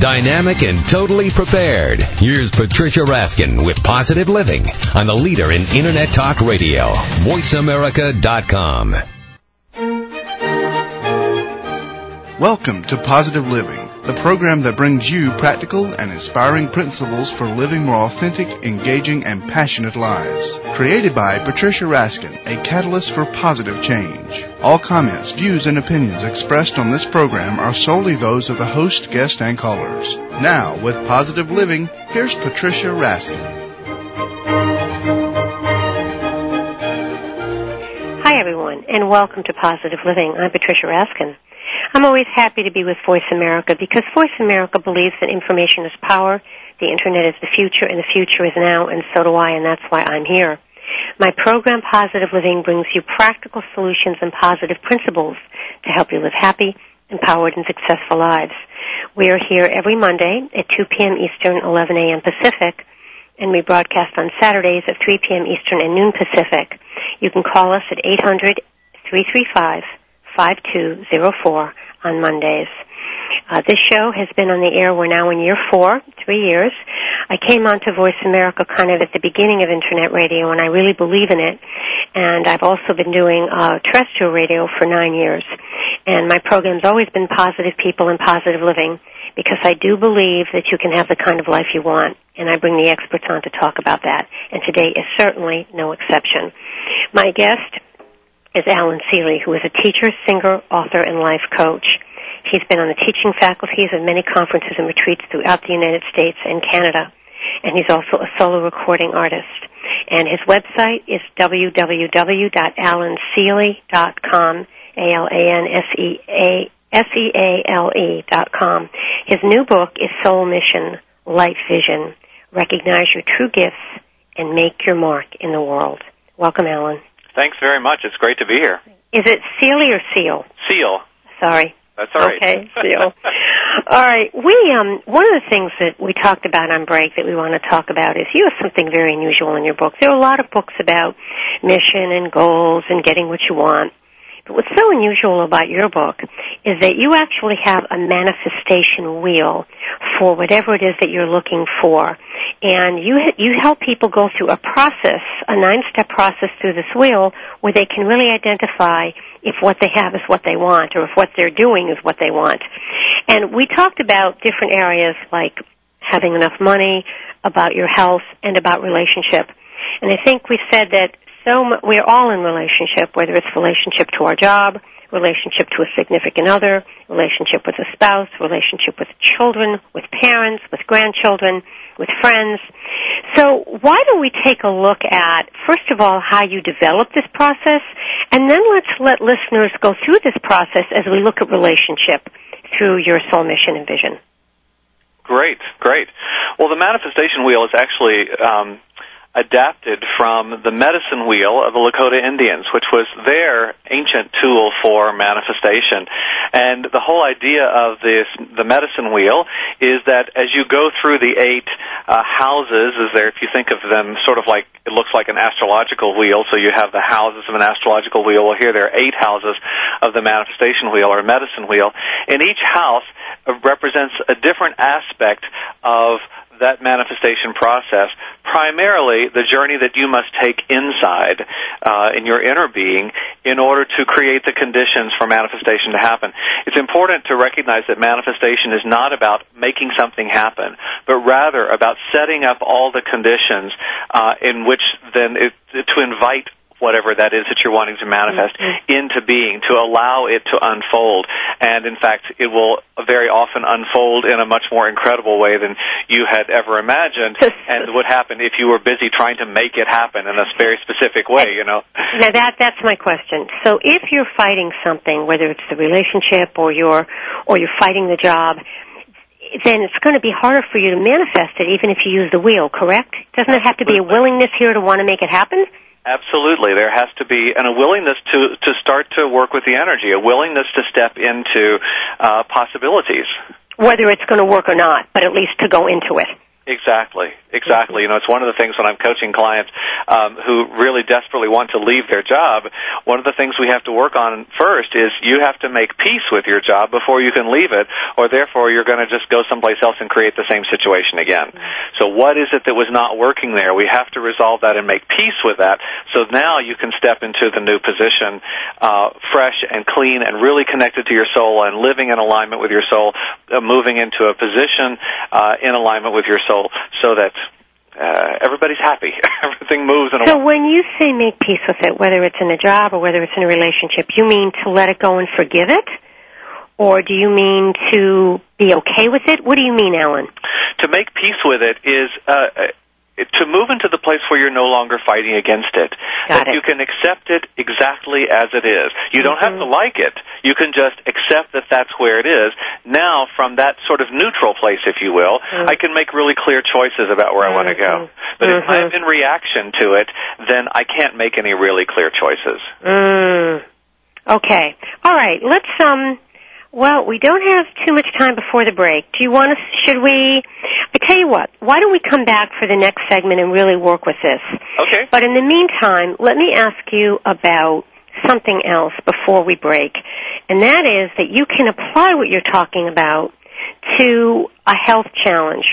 Dynamic and totally prepared. Here's Patricia Raskin with Positive Living on the leader in Internet Talk Radio, VoiceAmerica.com. Welcome to Positive Living, the program that brings you practical and inspiring principles for living more authentic, engaging, and passionate lives. Created by Patricia Raskin, a catalyst for positive change. All comments, views, and opinions expressed on this program are solely those of the host, guest, and callers. Now, with Positive Living, here's Patricia Raskin. Hi, everyone, and welcome to Positive Living. I'm Patricia Raskin. I'm always happy to be with Voice America because Voice America believes that information is power, the Internet is the future, and the future is now, and so do I, and that's why I'm here. My program, Positive Living, brings you practical solutions and positive principles to help you live happy, empowered, and successful lives. We are here every Monday at 2 p.m. Eastern, 11 a.m. Pacific, and we broadcast on Saturdays at 3 p.m. Eastern and noon Pacific. You can call us at 800 335 5204 on Mondays. Uh, this show has been on the air. We're now in year four, three years. I came onto Voice America kind of at the beginning of Internet radio, and I really believe in it. And I've also been doing uh, terrestrial radio for nine years. And my program's always been positive people and positive living because I do believe that you can have the kind of life you want. And I bring the experts on to talk about that. And today is certainly no exception. My guest is Alan Seeley, who is a teacher, singer, author, and life coach. He's been on the teaching faculties of many conferences and retreats throughout the United States and Canada. And he's also a solo recording artist. And his website is www.alanseale.com, A-L-A-N-S-E-A-S-E-A-L-E dot com. His new book is Soul Mission, Life Vision. Recognize your true gifts and make your mark in the world. Welcome, Alan. Thanks very much. It's great to be here. Is it Sealy or Seal? Seal. Sorry. That's all right. Okay, Seal. all right. We um one of the things that we talked about on break that we want to talk about is you have something very unusual in your book. There are a lot of books about mission and goals and getting what you want. What's so unusual about your book is that you actually have a manifestation wheel for whatever it is that you're looking for. And you, you help people go through a process, a nine-step process through this wheel where they can really identify if what they have is what they want or if what they're doing is what they want. And we talked about different areas like having enough money, about your health, and about relationship. And I think we said that so much, we're all in relationship, whether it's relationship to our job, relationship to a significant other, relationship with a spouse, relationship with children, with parents, with grandchildren, with friends. So why don't we take a look at, first of all, how you develop this process, and then let's let listeners go through this process as we look at relationship through your soul mission and vision. Great, great. Well, the manifestation wheel is actually um, adapted from the medicine wheel of the Lakota Indians, which was their ancient tool for manifestation. And the whole idea of this, the medicine wheel, is that as you go through the eight uh, houses, is there, if you think of them sort of like, it looks like an astrological wheel, so you have the houses of an astrological wheel. Well, here there are eight houses of the manifestation wheel or medicine wheel. And each house represents a different aspect of that manifestation process, primarily the journey that you must take inside uh, in your inner being in order to create the conditions for manifestation to happen. It's important to recognize that manifestation is not about making something happen, but rather about setting up all the conditions uh, in which then it, to invite whatever that is that you're wanting to manifest mm-hmm. into being to allow it to unfold. And in fact it will very often unfold in a much more incredible way than you had ever imagined and would happen if you were busy trying to make it happen in a very specific way you know? Now that that's my question. So if you're fighting something whether it's the relationship or you're or you're fighting the job then it's going to be harder for you to manifest it even if you use the wheel correct? Doesn't it have to be a willingness here to want to make it happen Absolutely. There has to be and a willingness to, to start to work with the energy, a willingness to step into uh, possibilities. Whether it's going to work or not, but at least to go into it. Exactly. Exactly. You know, it's one of the things when I'm coaching clients um, who really desperately want to leave their job. One of the things we have to work on first is you have to make peace with your job before you can leave it, or therefore you're going to just go someplace else and create the same situation again. So, what is it that was not working there? We have to resolve that and make peace with that. So now you can step into the new position uh, fresh and clean and really connected to your soul and living in alignment with your soul, uh, moving into a position uh, in alignment with your soul, so that uh, everybody's happy. Everything moves in a So when you say make peace with it, whether it's in a job or whether it's in a relationship, you mean to let it go and forgive it? Or do you mean to be okay with it? What do you mean, Alan? To make peace with it is uh, to move into the place where you're no longer fighting against it. Got that it. you can accept it exactly as it is. You don't have to Mm-hmm. like it. You can just accept that that's where it is. Now, from that sort of neutral place, if you will, Mm-hmm. I can make really clear choices about where I want to go. But if I'm in reaction to it, then I can't make any really clear choices. Mm. Okay. All right. Let's um. Well, we don't have too much time before the break. Do you want to? Should we? I tell you what. Why don't we come back for the next segment and really work with this? Okay. But in the meantime, let me ask you about something else before we break, and that is that you can apply what you're talking about to a health challenge.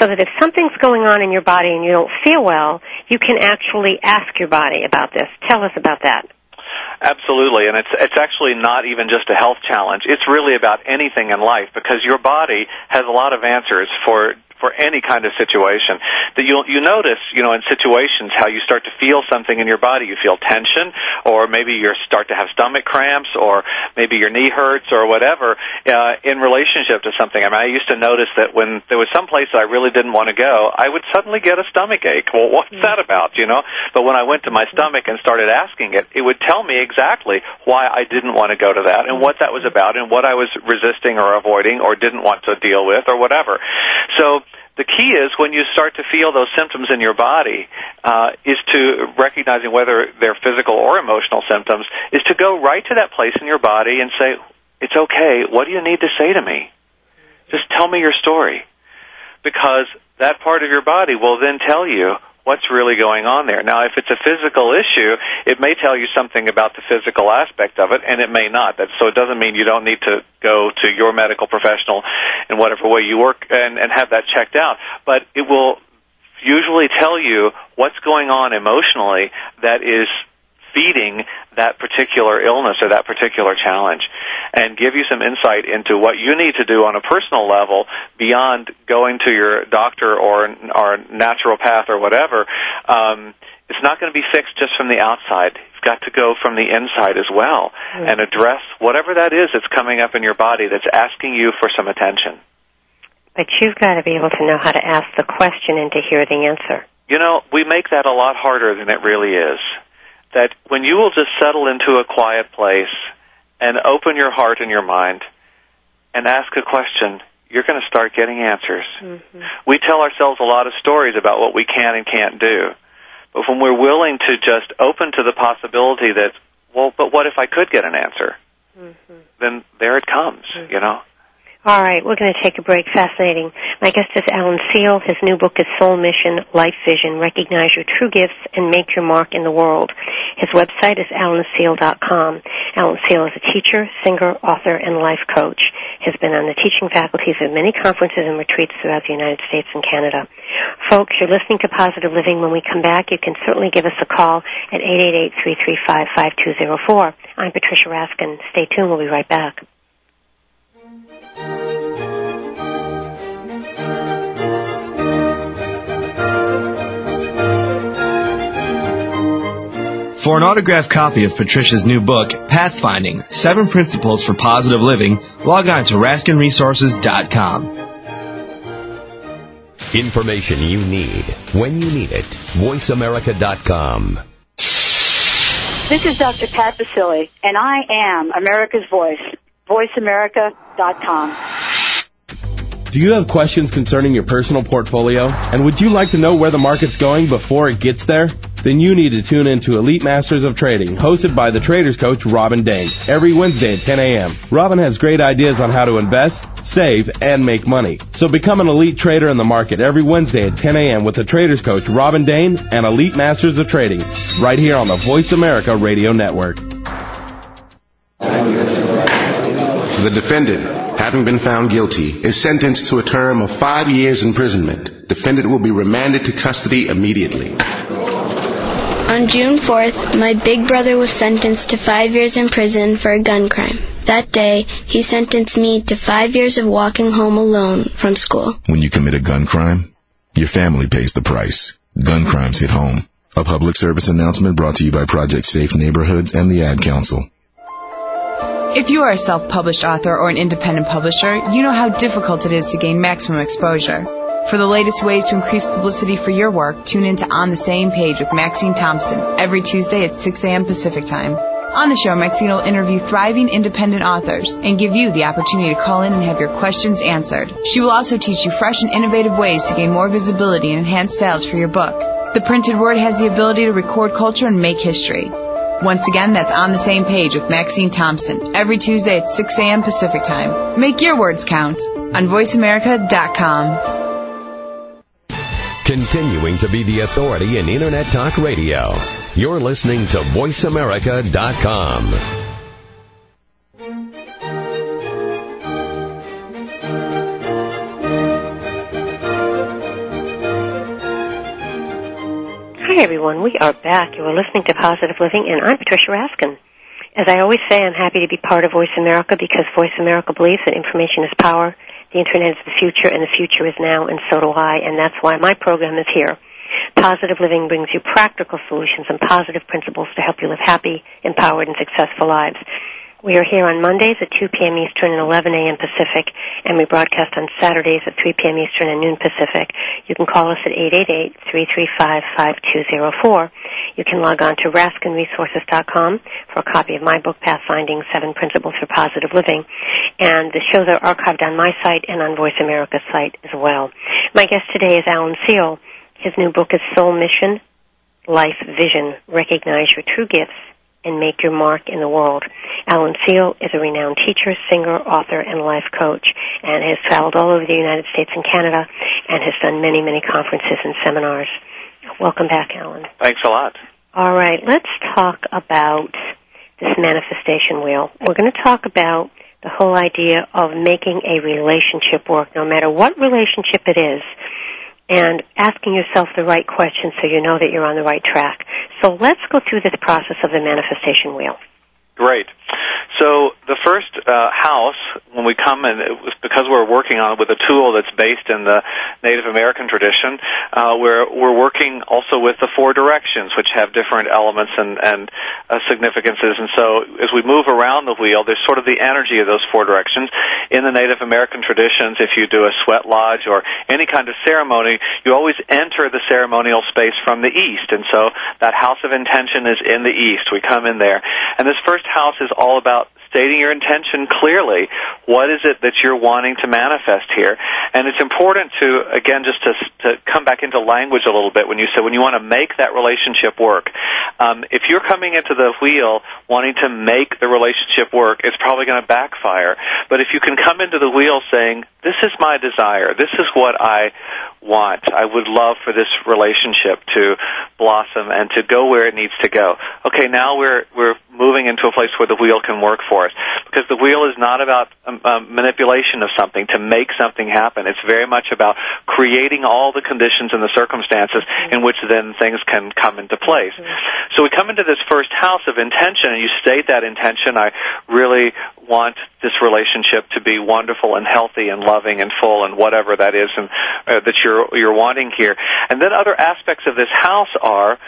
So that if something's going on in your body and you don't feel well, you can actually ask your body about this. Tell us about that. Absolutely, and it's it's actually not even just a health challenge. It's really about anything in life because your body has a lot of answers for for any kind of situation. That you you notice, you know, in situations how you start to feel something in your body. You feel tension, or maybe you start to have stomach cramps, or maybe your knee hurts, or whatever. Uh, in relationship to something, I mean, I used to notice that when there was some place that I really didn't want to go, I would suddenly get a stomach ache. Well, what's that about, you know? But when I went to my stomach and started asking it, it would tell me exactly why I didn't want to go to that and what that was about and what I was resisting or avoiding or didn't want to deal with or whatever. So the key is when you start to feel those symptoms in your body uh, is to recognizing whether they're physical or emotional symptoms is to go right to that place in your body and say, "It's okay. What do you need to say to me? Just tell me your story." Because that part of your body will then tell you what's really going on there. Now, if it's a physical issue, it may tell you something about the physical aspect of it, and it may not. That, so it doesn't mean you don't need to go to your medical professional in whatever way you work and, and have that checked out. But it will usually tell you what's going on emotionally that is feeding that particular illness or that particular challenge and give you some insight into what you need to do on a personal level beyond going to your doctor or or naturopath or whatever um it's not going to be fixed just from the outside you've got to go from the inside as well and address whatever that is that's coming up in your body that's asking you for some attention But you've got to be able to know how to ask the question and to hear the answer. You know, we make that a lot harder than it really is. That when you will just settle into a quiet place and open your heart and your mind and ask a question, you're going to start getting answers. Mm-hmm. We tell ourselves a lot of stories about what we can and can't do. But when we're willing to just open to the possibility that, well, but what if I could get an answer? Mm-hmm. Then there it comes, you know? All right, we're going to take a break. Fascinating. My guest is Alan Seale. His new book is Soul Mission, Life Vision, Recognize Your True Gifts and Make Your Mark in the World. His website is alanseale.com. Alan Seale is a teacher, singer, author, and life coach. Has been on the teaching faculties of many conferences and retreats throughout the United States and Canada. Folks, you're listening to Positive Living. When we come back, you can certainly give us a call at 888-335-5204. I'm Patricia Raskin. Stay tuned. We'll be right back. For an autographed copy of Patricia's new book, Pathfinding Seven Principles for Positive Living, log on to RaskinResources.com. Information you need when you need it. VoiceAmerica.com. This is Dr. Pat Baccili, and I am America's Voice. VoiceAmerica.com. Do you have questions concerning your personal portfolio? And would you like to know where the market's going before it gets there? Then you need to tune in to Elite Masters of Trading, hosted by the traders coach Robin Dane, every Wednesday at 10 a.m. Robin has great ideas on how to invest, save, and make money. So become an elite trader in the market every Wednesday at 10 a.m. with the traders coach Robin Dane and Elite Masters of Trading, right here on the Voice America Radio Network. The defendant, having been found guilty, is sentenced to a term of five years imprisonment. Defendant will be remanded to custody immediately. On June 4th, my big brother was sentenced to five years in prison for a gun crime. That day, he sentenced me to five years of walking home alone from school. When you commit a gun crime, your family pays the price. Gun crimes hit home. A public service announcement brought to you by Project Safe Neighborhoods and the Ad Council. If you are a self-published author or an independent publisher, you know how difficult it is to gain maximum exposure. For the latest ways to increase publicity for your work, tune in to On the Same Page with Maxine Thompson every Tuesday at 6 a.m. Pacific Time. On the show, Maxine will interview thriving independent authors and give you the opportunity to call in and have your questions answered. She will also teach you fresh and innovative ways to gain more visibility and enhance sales for your book. The printed word has the ability to record culture and make history. Once again, that's on the same page with Maxine Thompson every Tuesday at 6 a.m. Pacific Time. Make your words count on VoiceAmerica.com. Continuing to be the authority in Internet Talk Radio. You're listening to VoiceAmerica.com. Everyone. We are back. You are listening to Positive Living, and I'm Patricia Raskin. As I always say, I'm happy to be part of Voice America because Voice America believes that information is power, the Internet is the future, and the future is now, and so do I, and that's why my program is here. Positive Living brings you practical solutions and positive principles to help you live happy, empowered, and successful lives. We are here on Mondays at 2 p.m. Eastern and 11 a.m. Pacific, and we broadcast on Saturdays at 3 p.m. Eastern and noon Pacific. You can call us at 888-335-5204. You can log on to RaskinResources.com for a copy of my book, Pathfinding, Seven Principles for Positive Living. And the shows are archived on my site and on Voice America's site as well. My guest today is Alan Seale. His new book is Soul Mission, Life Vision, Recognize Your True Gifts and make your mark in the world. Alan Seale is a renowned teacher, singer, author, and life coach, and has traveled all over the United States and Canada, and has done many, many conferences and seminars. Welcome back, Alan. Thanks a lot. All right, let's talk about this manifestation wheel. We're going to talk about the whole idea of making a relationship work, no matter what relationship it is and asking yourself the right questions so you know that you're on the right track. So let's go through this process of the manifestation wheel. Great. So the first uh, house, when we come in, it was because we're working on it with a tool that's based in the Native American tradition. Uh, we're we're working also with the four directions, which have different elements and and uh, significances. And so as we move around the wheel, there's sort of the energy of those four directions. In the Native American traditions, if you do a sweat lodge or any kind of ceremony, you always enter the ceremonial space from the east, and so that house of intention is in the east. We come in there, and this first house is all about stating your intention clearly. What is it that you're wanting to manifest here? And it's important to, again, just to, to come back into language a little bit when you say, when you want to make that relationship work. Um, if you're coming into the wheel wanting to make the relationship work, it's probably going to backfire. But if you can come into the wheel saying, this is my desire, this is what I want, I would love for this relationship to blossom and to go where it needs to go. Okay, now we're, we're moving into a place where the wheel can work for us. Because the wheel is not about um, um, manipulation of something to make something happen. It's very much about creating all the conditions and the circumstances in which then things can come into place. So we come into this first house of intention and you state that intention. I really want this relationship to be wonderful and healthy and loving and full and whatever that is and uh, that you're you're wanting here. And then other aspects of this house are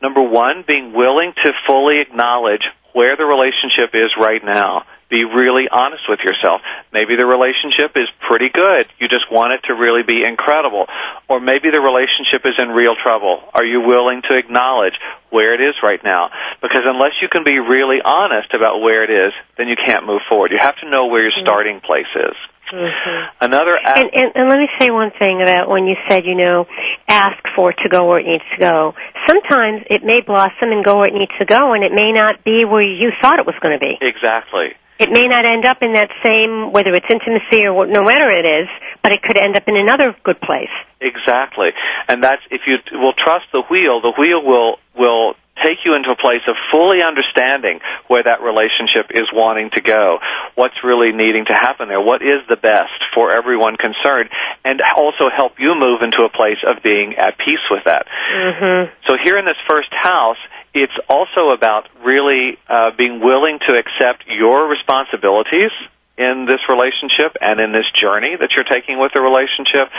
number 1 being willing to fully acknowledge where the relationship is right now. Be really honest with yourself. Maybe the relationship is pretty good. You just want it to really be incredible. Or maybe the relationship is in real trouble. Are you willing to acknowledge where it is right now? Because unless you can be really honest about where it is, then you can't move forward. You have to know where your starting place is. Mm-hmm. Another a- And, and, and let me say one thing about when you said, you know, ask for it to go where it needs to go. Sometimes it may blossom and go where it needs to go, and it may not be where you thought it was going to be. exactly. It may not end up in that same, whether it's intimacy or what, no matter it is, but it could end up in another good place. Exactly. And that's if you will trust the wheel, the wheel will will take you into a place of fully understanding where that relationship is wanting to go, what's really needing to happen there, what is the best for everyone concerned, and also help you move into a place of being at peace with that. Mm-hmm. So here in this first house, it's also about really uh, being willing to accept your responsibilities in this relationship and in this journey that you're taking with the relationship,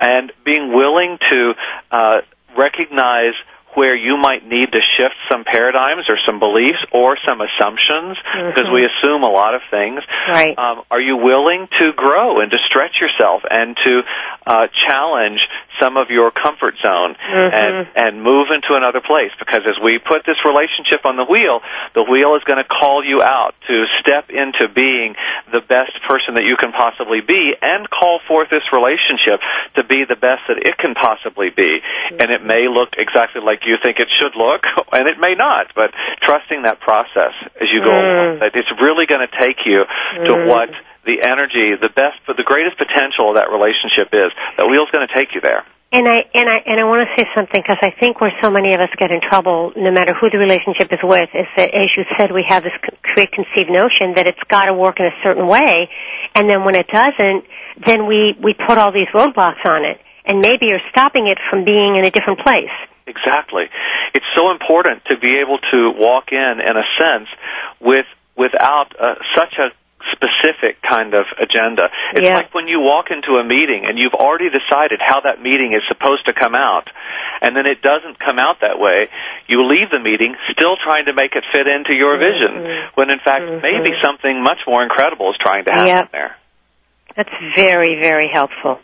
and being willing to uh, recognize where you might need to shift some paradigms or some beliefs or some assumptions because we assume a lot of things. Right. Um, are you willing to grow and to stretch yourself and to uh, challenge some of your comfort zone and and move into another place? Because as we put this relationship on the wheel, the wheel is going to call you out to step into being the best person that you can possibly be and call forth this relationship to be the best that it can possibly be. And it may look exactly like you think it should look, and it may not. But trusting that process as you go mm. along, that it's really going to take you to mm. what the energy, the best, but the greatest potential of that relationship is. That wheel's going to take you there. And I and I and I want to say something because I think where so many of us get in trouble, no matter who the relationship is with, is that as you said, we have this preconceived notion that it's got to work in a certain way, and then when it doesn't, then we we put all these roadblocks on it, and maybe you're stopping it from being in a different place. Exactly. It's so important to be able to walk in, in a sense, with without uh, such a specific kind of agenda. It's Yeah. like when you walk into a meeting and you've already decided how that meeting is supposed to come out, and then it doesn't come out that way. You leave the meeting still trying to make it fit into your vision, when in fact maybe something much more incredible is trying to happen there. That's very very helpful,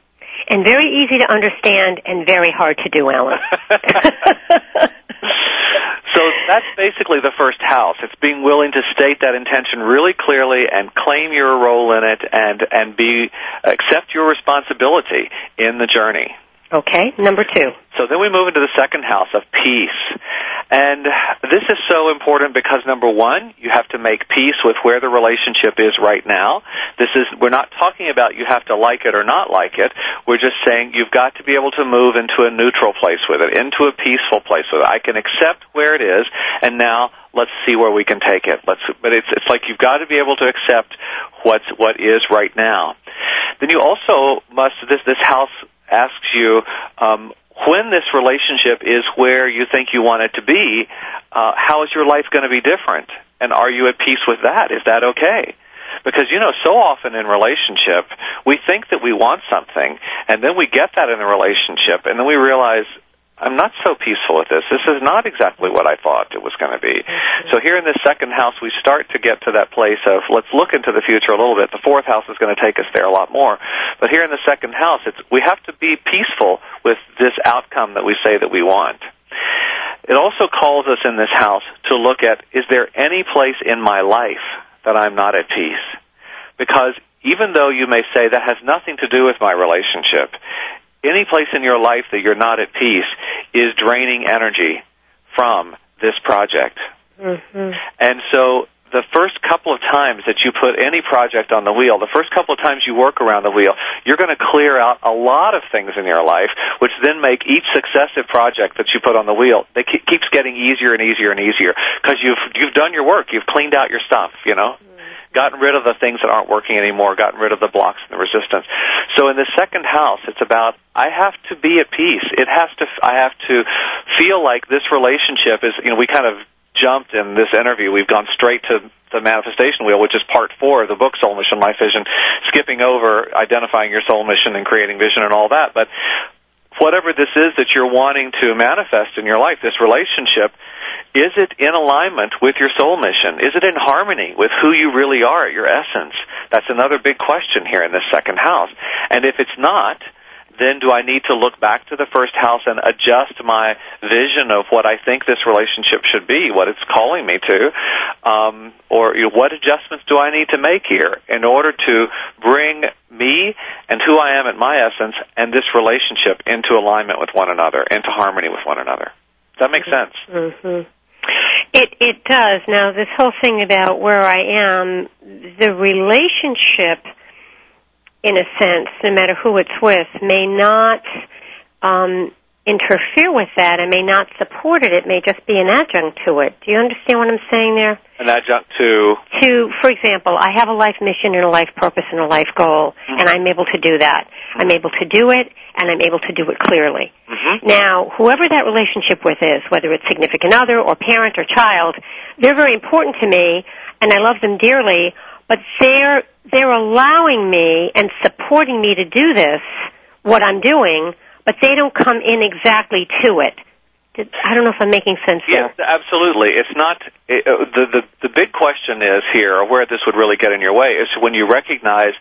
and very easy to understand, and very hard to do, Alan. So that's basically the first house. It's being willing to state that intention really clearly and claim your role in it and and be accept your responsibility in the journey. Okay, number two. So then we move into the second house of peace. And this is so important because number one, you have to make peace with where the relationship is right now. This is, we're not talking about you have to like it or not like it. We're just saying you've got to be able to move into a neutral place with it, into a peaceful place with it. I can accept where it is and now let's see where we can take it. Let's, but it's, it's like you've got to be able to accept what's, what is right now. Then you also must, this, this house asks you, um, when this relationship is where you think you want it to be, uh, how is your life going to be different? And are you at peace with that? Is that okay? Because, you know, so often in relationship, we think that we want something, and then we get that in a relationship, and then we realize, I'm not so peaceful with this. This is not exactly what I thought it was going to be. So here in this second house, we start to get to that place of let's look into the future a little bit. The fourth house is going to take us there a lot more. But here in the second house, it's, we have to be peaceful with this outcome that we say that we want. It also calls us in this house to look at is there any place in my life that I'm not at peace? Because even though you may say that has nothing to do with my relationship, any place in your life that you're not at peace is draining energy from this project. Mm-hmm. And so the first couple of times that you put any project on the wheel, the first couple of times you work around the wheel, you're going to clear out a lot of things in your life, which then make each successive project that you put on the wheel, it keeps getting easier and easier and easier because you've you've done your work, you've cleaned out your stuff, you know. Gotten rid of the things that aren't working anymore, gotten rid of the blocks and the resistance. So in the second house, it's about I have to be at peace. It has to I have to feel like this relationship is you know, we kind of jumped in this interview. We've gone straight to the manifestation wheel, which is part four of the book Soul Mission Life Vision, skipping over identifying your soul mission and creating vision and all that. But whatever this is that you're wanting to manifest in your life, this relationship, is it in alignment with your soul mission? Is it in harmony with who you really are at your essence? That's another big question here in this second house. And if it's not, then do I need to look back to the first house and adjust my vision of what I think this relationship should be, what it's calling me to, um, or you know, what adjustments do I need to make here in order to bring me and who I am at my essence and this relationship into alignment with one another, into harmony with one another. Does that make sense? Mm-hmm. It it does. Now this whole thing about where I am, the relationship, in a sense, no matter who it's with, may not um, interfere with that and may not support it. It may just be an adjunct to it. Do you understand what I'm saying there? An adjunct to To, for example, I have a life mission and a life purpose and a life goal, Mm-hmm. and I'm able to do that. I'm able to do it, and I'm able to do it clearly. Mm-hmm. Now, whoever that relationship with is, whether it's significant other or parent or child, they're very important to me, and I love them dearly. But they're they're allowing me and supporting me to do this, what I'm doing, but they don't come in exactly to it. I don't know if I'm making sense Yes, there. absolutely. It's not it, uh, the the the big question is here, or where this would really get in your way, is when you recognize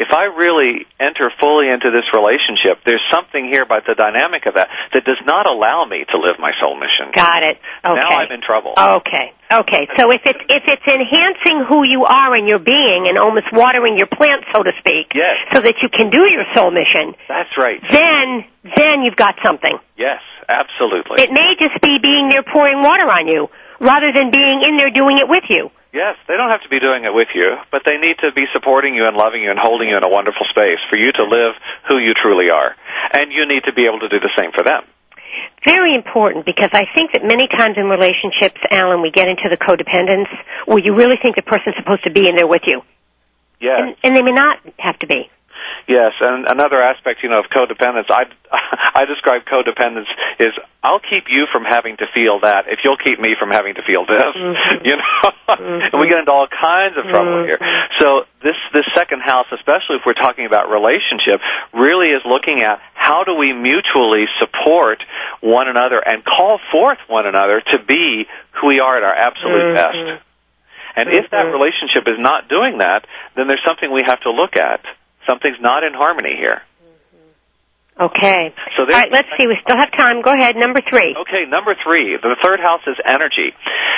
if I really enter fully into this relationship, there's something here about the dynamic of that that does not allow me to live my soul mission. Got it. Okay. Now I'm in trouble. Okay. Okay. So if it's if it's enhancing who you are and your being and almost watering your plant, so to speak, Yes. so that you can do your soul mission, That's right. then then you've got something. Yes, absolutely. It may just be being there pouring water on you, rather than being in there doing it with you. Yes, they don't have to be doing it with you, but they need to be supporting you and loving you and holding you in a wonderful space for you to live who you truly are. And you need to be able to do the same for them. Very important because I think that many times in relationships, Alan, we get into the codependence where you really think the person's supposed to be in there with you, Yes. and, and they may not have to be. Yes, and another aspect, you know, of codependence, I I describe codependence is I'll keep you from having to feel that if you'll keep me from having to feel this. Mm-hmm. You know, and we get into all kinds of trouble here. Mm-hmm. So this this second house, especially if we're talking about relationship, really is looking at how do we mutually support one another and call forth one another to be who we are at our absolute best. And if that relationship is not doing that, then there's something we have to look at. Something's not in harmony here. Okay. So All right, let's see. We still have time. Go ahead. Number three. Okay, number three. The third house is energy.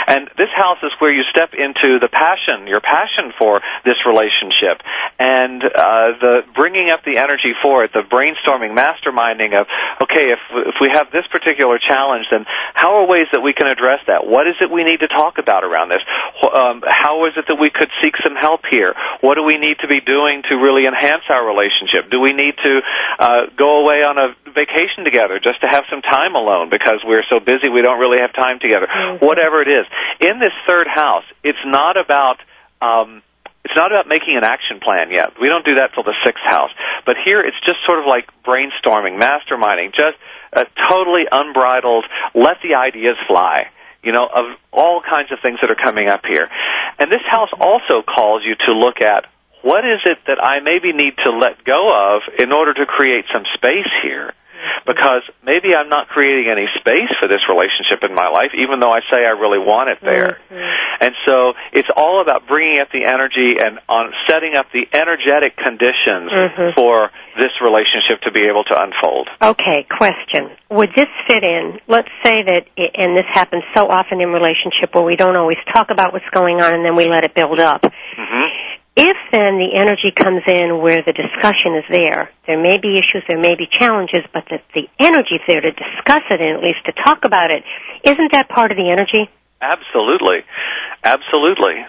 And this house is where you step into the passion, your passion for this relationship, and uh, the bringing up the energy for it, the brainstorming, masterminding of, okay, if, if we have this particular challenge, then how are ways that we can address that? What is it we need to talk about around this? Um, how is it that we could seek some help here? What do we need to be doing to really enhance our relationship? Do we need to uh, go away on a vacation together just to have some time alone because we're so busy we don't really have time together? Whatever it is. In this third house, it's not about um, it's not about making an action plan yet. We don't do that till the sixth house. But here it's just sort of like brainstorming, masterminding, just a totally unbridled, let the ideas fly. You know, of all kinds of things that are coming up here. And this house also calls you to look at what is it that I maybe need to let go of in order to create some space here? Because maybe I'm not creating any space for this relationship in my life, even though I say I really want it there. And so it's all about bringing up the energy and on setting up the energetic conditions Mhm. for this relationship to be able to unfold. Okay, question. Would this fit in? Let's say that, i- and this happens so often in relationship where we don't always talk about what's going on and then we let it build up. hmm If then the energy comes in where the discussion is there, there may be issues, there may be challenges, but that the energy's there to discuss it and at least to talk about it. Isn't that part of the energy? Absolutely. Absolutely.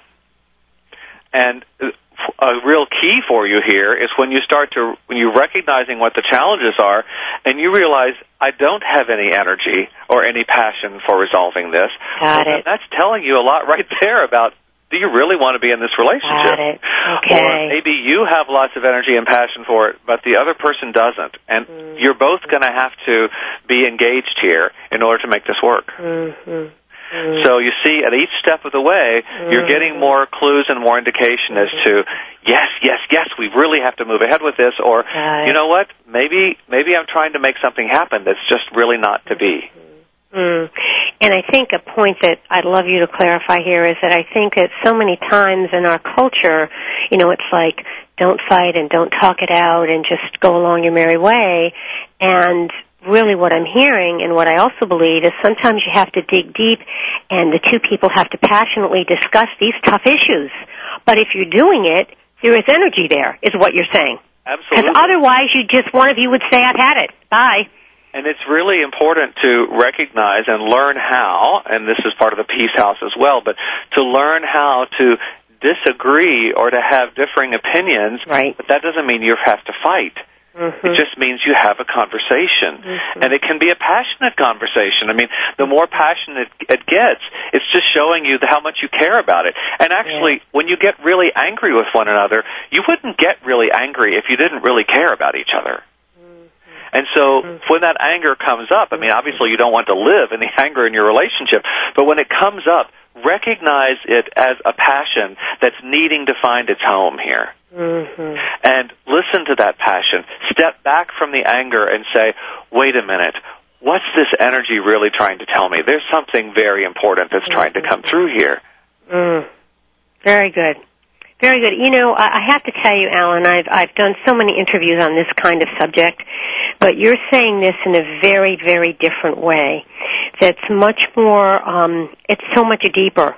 And uh, a real key for you here is when you start to, when you're recognizing what the challenges are and you realize, I don't have any energy or any passion for resolving this. Got well, it. That's telling you a lot right there about do you really want to be in this relationship? Okay. Or maybe you have lots of energy and passion for it, but the other person doesn't. And Mm. you're both going to have to be engaged here in order to make this work. Mm-hmm. So you see, at each step of the way, you're getting more clues and more indication as to yes, yes, yes, we really have to move ahead with this, or it. you know what, maybe maybe I'm trying to make something happen that's just really not to be. Mm. And I think a point that I'd love you to clarify here is that I think that so many times in our culture, you know, it's like don't fight and don't talk it out and just go along your merry way. And really what I'm hearing and what I also believe is sometimes you have to dig deep and the two people have to passionately discuss these tough issues. But if you're doing it, there is energy there, is what you're saying. Absolutely. Because otherwise you just, one of you would say, I've had it. Bye. And it's really important to recognize and learn how, and this is part of the Peace House as well, but to learn how to disagree or to have differing opinions. Right. But that doesn't mean you have to fight. Mm-hmm. It just means you have a conversation. And it can be a passionate conversation. I mean, the more passionate it gets, it's just showing you how much you care about it. And actually, when you get really angry with one another, you wouldn't get really angry if you didn't really care about each other. And so when that anger comes up, I mean, obviously you don't want to live in the anger in your relationship, but when it comes up, recognize it as a passion that's needing to find its home here. Mm-hmm. And listen to that passion. Step back from the anger and say, wait a minute, what's this energy really trying to tell me? There's something very important that's trying to come through here. Mm. Very good. Very good. You know, I, have to tell you, Alan, I've I've done so many interviews on this kind of subject, but you're saying this in a very, very different way. That's much more. Um, it's so much deeper.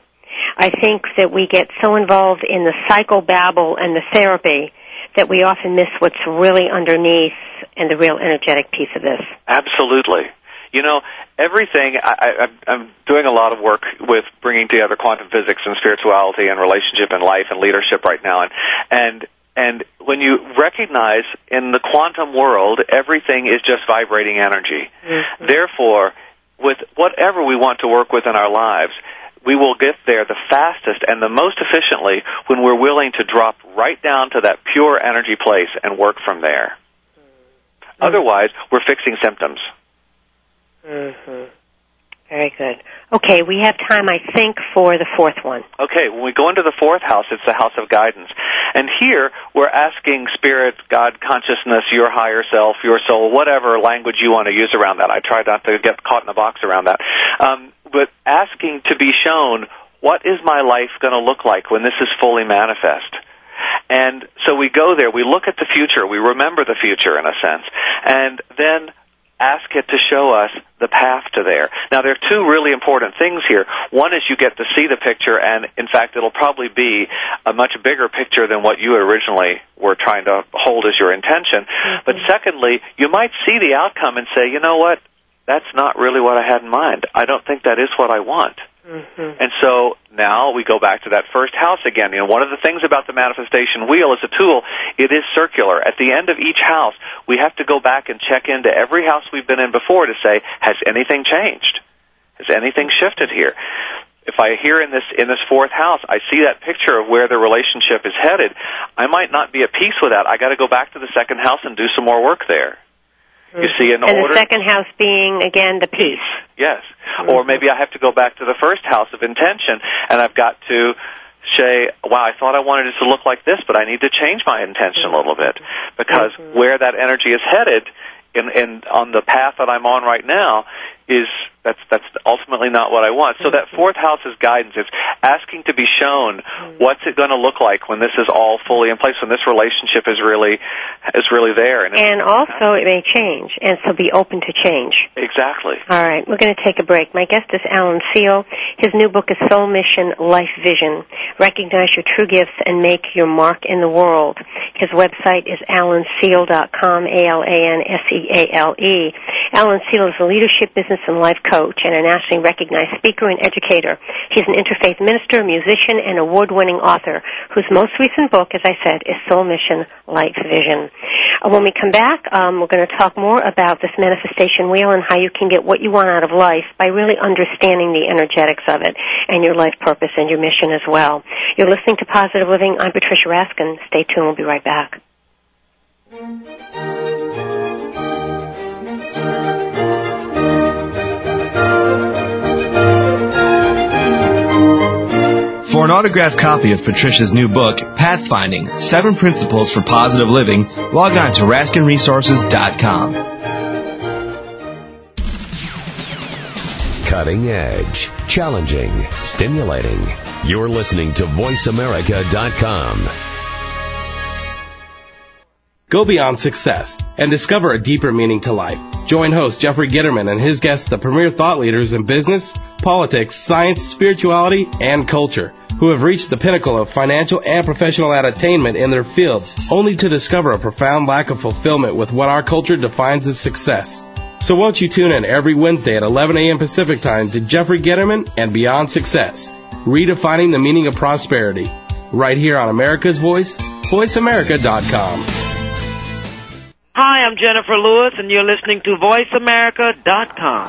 I think that we get so involved in the psychobabble and the therapy that we often miss what's really underneath and the real energetic piece of this. Absolutely. You know, everything, I, I, I'm doing a lot of work with bringing together quantum physics and spirituality and relationship and life and leadership right now. And, and, and when you recognize in the quantum world, everything is just vibrating energy. Mm-hmm. Therefore, with whatever we want to work with in our lives, we will get there the fastest and the most efficiently when we're willing to drop right down to that pure energy place and work from there. Otherwise, we're fixing symptoms. Mm-hmm. Very good. Okay, we have time, I think, for the fourth one. Okay, when we go into the fourth house, it's the house of guidance. And here, we're asking spirit, God, consciousness, your higher self, your soul, whatever language you want to use around that. I try not to get caught in a box around that. Um, but asking to be shown, what is my life going to look like when this is fully manifest? And so we go there, we look at the future, we remember the future in a sense, and then ask it to show us the path to there. Now there are two really important things here. One is you get to see the picture and in fact it'll probably be a much bigger picture than what you originally were trying to hold as your intention. Mm-hmm. But secondly, you might see the outcome and say, you know what? That's not really what I had in mind. I don't think that is what I want. Mm-hmm. And so now we go back to that first house again. You know, one of the things about the manifestation wheel as a tool, it is circular. At the end of each house, we have to go back and check into every house we've been in before to say, has anything changed? Has anything shifted here? If I hear in this in this fourth house, I see that picture of where the relationship is headed. I might not be at peace with that. I got to go back to the second house and do some more work there. You see, in and order. the second house being, again, the peace. Yes. Or maybe I have to go back to the first house of intention and I've got to say, wow, I thought I wanted it to look like this, but I need to change my intention a little bit because mm-hmm. where that energy is headed in, in, on the path that I'm on right now is, that's, that's ultimately not what I want. So that mm-hmm. fourth house is guidance. It's asking to be shown mm-hmm. what's it going to look like when this is all fully in place, when this relationship is really, is really there. And, And also, it may change, and so be open to change. exactly. All right, we're going to take a break. My guest is Alan Seale. His new book is Soul Mission Life Vision. Recognize your true gifts and make your mark in the world. His website is alanseale.com, A-L-A-N-S-E-A-L-E. Alan Seale is a leadership, business, and life coach and a nationally recognized speaker and educator. He's an interfaith minister, musician, and award-winning author whose most recent book, as I said, is Soul Mission Life Vision. Uh, When we come back, um, we're going to talk more about this manifestation wheel and how you can get what you want out of life by really understanding the energetics of it and your life purpose and your mission as well. You're listening to Positive Living. I'm Patricia Raskin. Stay tuned. We'll be right back. For an autographed copy of Patricia's new book, Pathfinding, Seven Principles for Positive Living, log on to RaskinResources.com. Cutting edge, challenging, stimulating. You're listening to VoiceAmerica.com. Go beyond success and discover a deeper meaning to life. Join host Jeffrey Gitterman and his guests, the premier thought leaders in business, politics, science, spirituality, and culture, who have reached the pinnacle of financial and professional attainment in their fields, only to discover a profound lack of fulfillment with what our culture defines as success. So won't you tune in every Wednesday at 11 a.m. Pacific Time to Jeffrey Gitterman and Beyond Success, redefining the meaning of prosperity, right here on America's Voice, VoiceAmerica.com. Hi, I'm Jennifer Lewis, and you're listening to VoiceAmerica.com.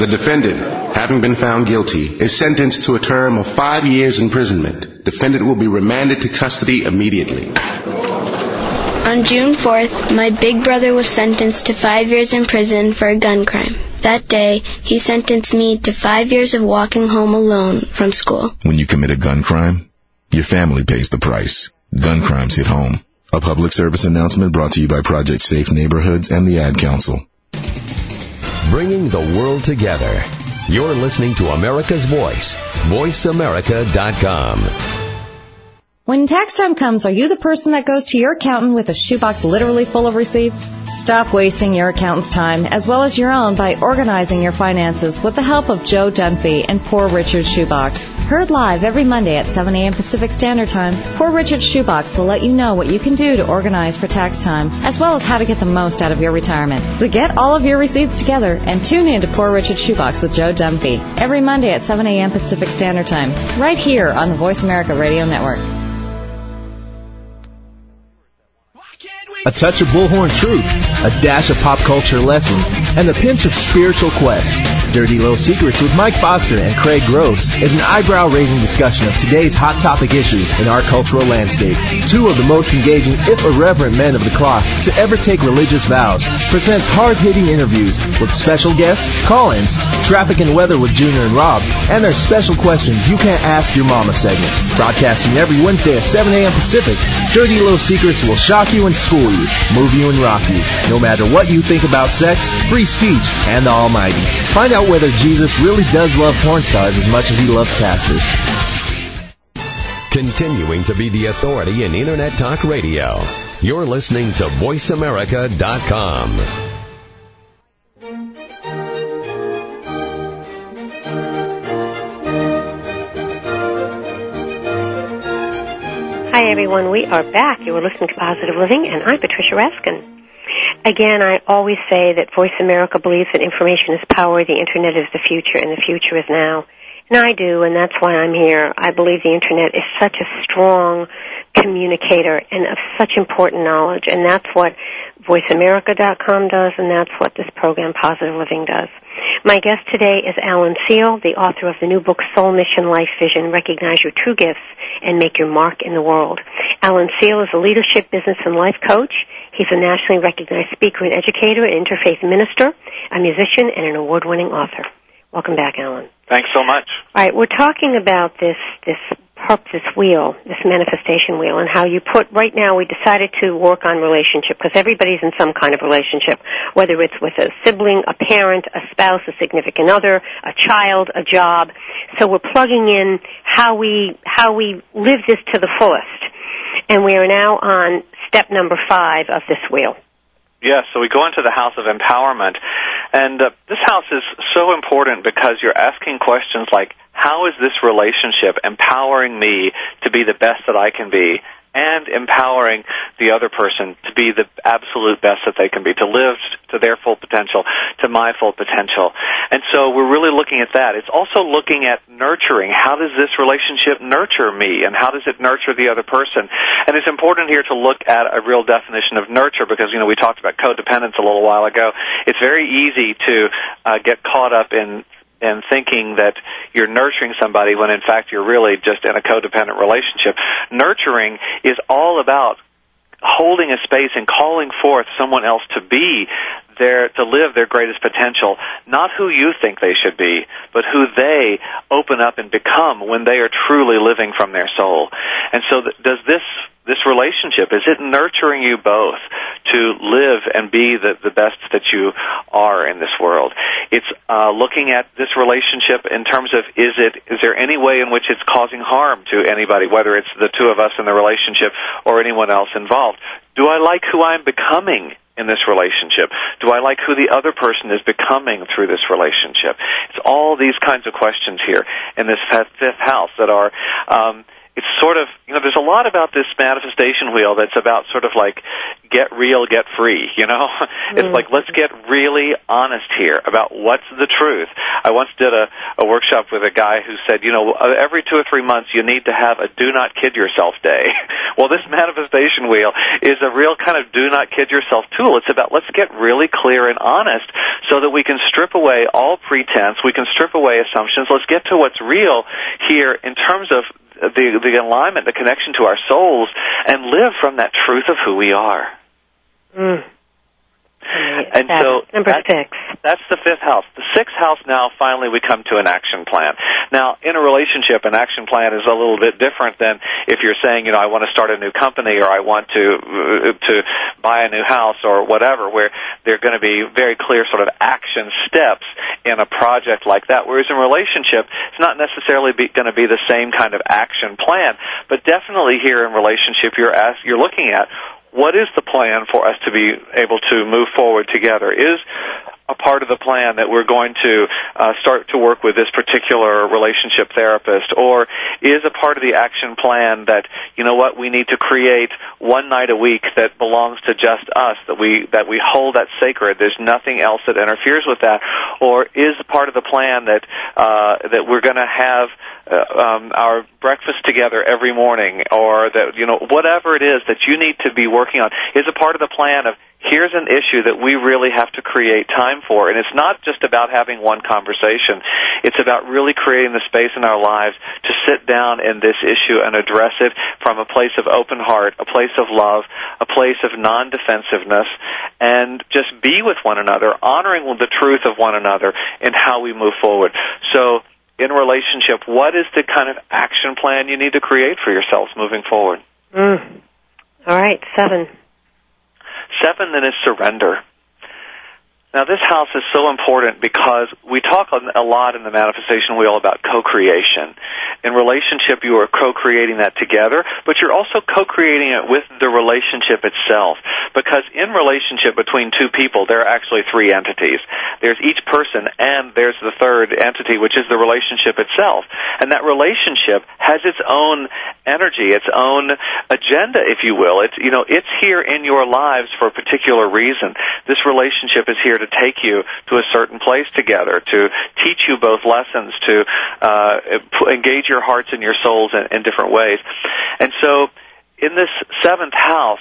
The defendant, having been found guilty, is sentenced to a term of five years imprisonment. Defendant will be remanded to custody immediately. On June 4th, my big brother was sentenced to five years in prison for a gun crime. That day, he sentenced me to five years of walking home alone from school. When you commit a gun crime, your family pays the price. Gun crimes hit home. A public service announcement brought to you by Project Safe Neighborhoods and the Ad Council. Bringing the world together. You're listening to America's Voice, voiceamerica.com. When tax time comes, are you the person that goes to your accountant with a shoebox literally full of receipts? Stop wasting your accountant's time as well as your own by organizing your finances with the help of Joe Dunphy and Poor Richard's Shoebox. Heard live every Monday at 7 a.m. Pacific Standard Time, Poor Richard's Shoebox will let you know what you can do to organize for tax time, as well as how to get the most out of your retirement. So get all of your receipts together and tune in to Poor Richard's Shoebox with Joe Dunphy every Monday at 7 a.m. Pacific Standard Time, right here on the Voice America Radio Network. A touch of bullhorn truth, a dash of pop culture lesson, and a pinch of spiritual quest. Dirty Little Secrets with Mike Foster and Craig Gross is an eyebrow-raising discussion of today's hot topic issues in our cultural landscape. Two of the most engaging, if irreverent men of the cloth to ever take religious vows presents hard-hitting interviews with special guests, call-ins, traffic and weather with Junior and Rob, and their special questions you can't ask your mama segment. Broadcasting every Wednesday at 7 a.m. Pacific, Dirty Little Secrets will shock you and school you, move you and rock you, no matter what you think about sex, free speech, and the Almighty. Find out whether Jesus really does love porn stars as much as he loves pastors. Continuing to be the authority in Internet Talk Radio. You're listening to VoiceAmerica.com. Hi, everyone. We are back. You are listening to Positive Living, and I'm Patricia Raskin. Again, I always say that Voice America believes that information is power, the Internet is the future, and the future is now. And I do, and that's why I'm here. I believe the Internet is such a strong communicator and of such important knowledge, and that's what VoiceAmerica.com does, and that's what this program, Positive Living, does. My guest today is Alan Seale, the author of the new book Soul Mission Life Vision, Recognize Your True Gifts and Make Your Mark in the World. Alan Seale is a leadership, business, and life coach. He's a nationally recognized speaker and educator, an interfaith minister, a musician, and an award-winning author. Welcome back, Alan. Thanks so much. All right, we're talking about this this this wheel, this manifestation wheel, and how you put. Right now, we decided to work on relationship because everybody's in some kind of relationship, whether it's with a sibling, a parent, a spouse, a significant other, a child, a job. So we're plugging in how we how we live this to the fullest, and we are now on step number five of this wheel. Yes, so we go into the house of empowerment. And uh, this house is so important because you're asking questions like, how is this relationship empowering me to be the best that I can be? And empowering the other person to be the absolute best that they can be, to live to their full potential, to my full potential. And so we're really looking at that. It's also looking at nurturing. How does this relationship nurture me and how does it nurture the other person? And it's important here to look at a real definition of nurture because, you know, we talked about codependence a little while ago. It's very easy to uh, get caught up in and thinking that you're nurturing somebody when in fact you're really just in a codependent relationship. Nurturing is all about holding a space and calling forth someone else to be their to live their greatest potential, not who you think they should be, but who they open up and become when they are truly living from their soul. And so th- does this this relationship is it nurturing you both to live and be the, the best that you are in this world. It's uh, looking at this relationship in terms of is it is there any way in which it's causing harm to anybody, whether it's the two of us in the relationship or anyone else involved. Do I like who I'm becoming in this relationship? Do I like who the other person is becoming through this relationship? It's all these kinds of questions here in this fifth house that are um, it's sort of you know there's a lot about this manifestation wheel that's about sort of like get real get free you know? Mm-hmm. it's like let's get really honest here about what's the truth. I once did a, a workshop with a guy who said you know every two or three months you need to have a do not kid yourself day. Well this manifestation wheel is a real kind of do not kid yourself tool. It's about let's get really clear and honest so that we can strip away all pretense. We can strip away assumptions. Let's get to what's real here in terms of the the alignment, the connection to our souls, and live from that truth of who we are. Mm. And so number that's, six. That's the fifth house. The sixth house now finally we come to an action plan. Now in a relationship an action plan is a little bit different than if you're saying, you know, I want to start a new company or I want to uh, to buy a new house or whatever where there're going to be very clear sort of action steps in a project like that. Whereas in relationship it's not necessarily going to be the same kind of action plan, but definitely here in relationship you're ask, you're looking at what is the plan for us to be able to move forward together? Is a part of the plan that we're going to uh, start to work with this particular relationship therapist, or is a part of the action plan that you know what we need to create one night a week that belongs to just us, that we that we hold that sacred. There's nothing else that interferes with that, or is a part of the plan that uh, that we're going to have uh, um, our breakfast together every morning, or that you know whatever it is that you need to be working on is a part of the plan of here's an issue that we really have to create time for. And it's not just about having one conversation. It's about really creating the space in our lives to sit down in this issue and address it from a place of open heart, a place of love, a place of non-defensiveness, and just be with one another, honoring the truth of one another and how we move forward. So, in relationship, what is the kind of action plan you need to create for yourselves moving forward? Mm. All right, seven. Seven then is surrender. Now, this house is so important because we talk a lot in the manifestation wheel about co-creation. In relationship, you are co-creating that together, but you're also co-creating it with the relationship itself. Because in relationship between two people, there are actually three entities. There's each person, and there's the third entity, which is the relationship itself. And that relationship has its own energy, its own agenda, if you will. It's, you know, it's here in your lives for a particular reason. This relationship is here to take you to a certain place together, to teach you both lessons, to uh, engage your hearts and your souls in, in different ways. And so, in this seventh house,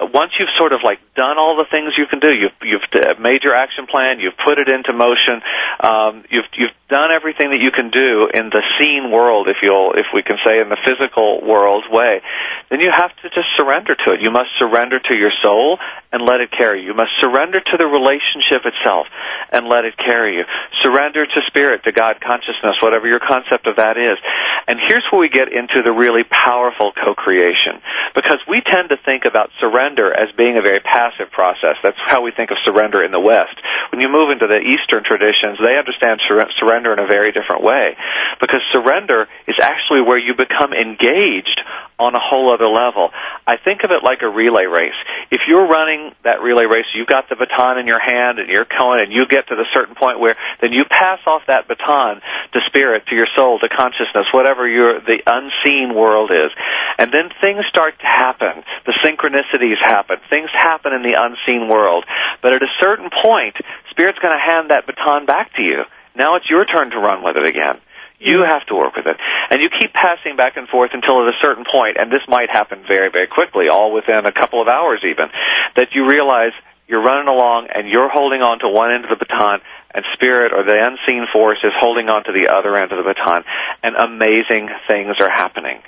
once you've sort of like done all the things you can do, you've you've made your action plan, you've put it into motion, um, you've you've done everything that you can do in the seen world, if you'll if we can say in the physical world way, then you have to just surrender to it. You must surrender to your soul and let it carry you. You must surrender to the relationship itself and let it carry you. Surrender to spirit, to God consciousness, whatever your concept of that is. And here's where we get into the really powerful co-creation, because we tend to think about surrender surrender as being a very passive process. That's how we think of surrender in the West. When you move into the Eastern traditions, they understand sur- surrender in a very different way. Because surrender is actually where you become engaged on a whole other level. I think of it like a relay race. If you're running that relay race, you've got the baton in your hand and you're going and you get to the certain point where then you pass off that baton to spirit, to your soul, to consciousness, whatever your the unseen world is. And then things start to happen. The synchronicities happen. Things happen in the unseen world. But at a certain point, spirit's going to hand that baton back to you. Now it's your turn to run with it again. You have to work with it. And you keep passing back and forth until at a certain point, and this might happen very, very quickly, all within a couple of hours even, that you realize you're running along and you're holding on to one end of the baton and spirit or the unseen force is holding on to the other end of the baton and amazing things are happening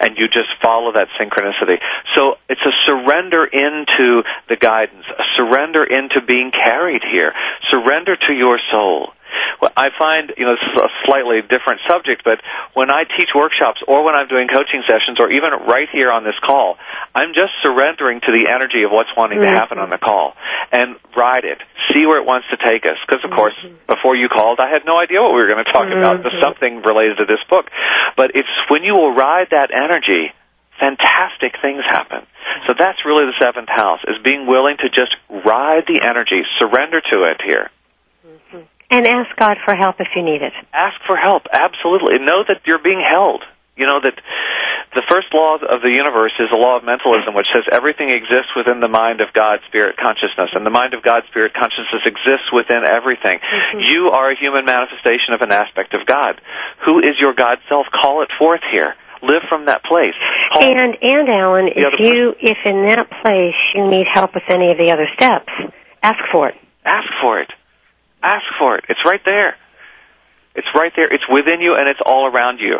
and you just follow that synchronicity. So it's a surrender into the guidance, a surrender into being carried here, surrender to your soul. Well, I find, you know, this is a slightly different subject, but when I teach workshops or when I'm doing coaching sessions or even right here on this call, I'm just surrendering to the energy of what's wanting to happen on the mm-hmm. call and ride it. See where it wants to take us. Because, of mm-hmm. course, before you called, I had no idea what we were going to talk mm-hmm. about, just something related to this book. But it's when you will ride that energy, fantastic things happen. So that's really the seventh house, is being willing to just ride the energy, surrender to it here. And ask God for help if you need it. Ask for help, absolutely. Know that you're being held. You know that the first law of the universe is a law of mentalism, which says everything exists within the mind of God, spirit, consciousness, and the mind of God, spirit, consciousness exists within everything. Mm-hmm. You are a human manifestation of an aspect of God. Who is your God self? Call it forth here. Live from that place. Call And and Alan, if you if in that place you need help with any of the other steps, ask for it. Ask for it. Ask for it. It's right there. It's right there. It's within you and it's all around you.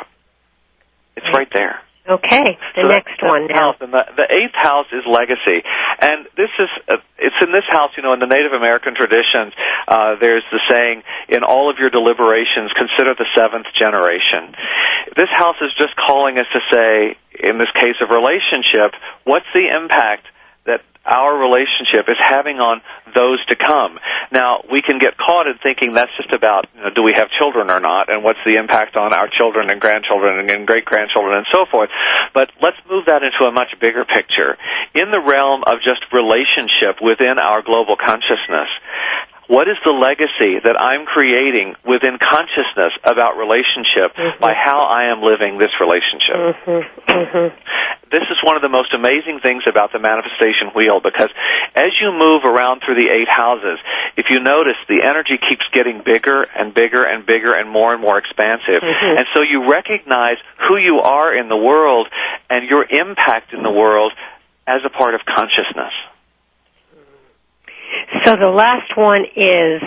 It's right there. Okay, the So next one now. house. And the, the eighth house is legacy, and this is uh, it's in this house. You know, in the Native American traditions, uh, there's the saying, "In all of your deliberations, consider the seventh generation." This house is just calling us to say, in this case of relationship, what's the impact that our relationship is having on those to come. Now, we can get caught in thinking that's just about, you know, do we have children or not, and what's the impact on our children and grandchildren and great grandchildren and so forth. But let's move that into a much bigger picture. In the realm of just relationship within our global consciousness, what is the legacy that I'm creating within consciousness about relationship mm-hmm. by how I am living this relationship? Mm-hmm. Mm-hmm. This is one of the most amazing things about the manifestation wheel because as you move around through the eight houses, if you notice, the energy keeps getting bigger and bigger and bigger and more and more expansive. Mhm. And so you recognize who you are in the world and your impact in the world as a part of consciousness. So the last one is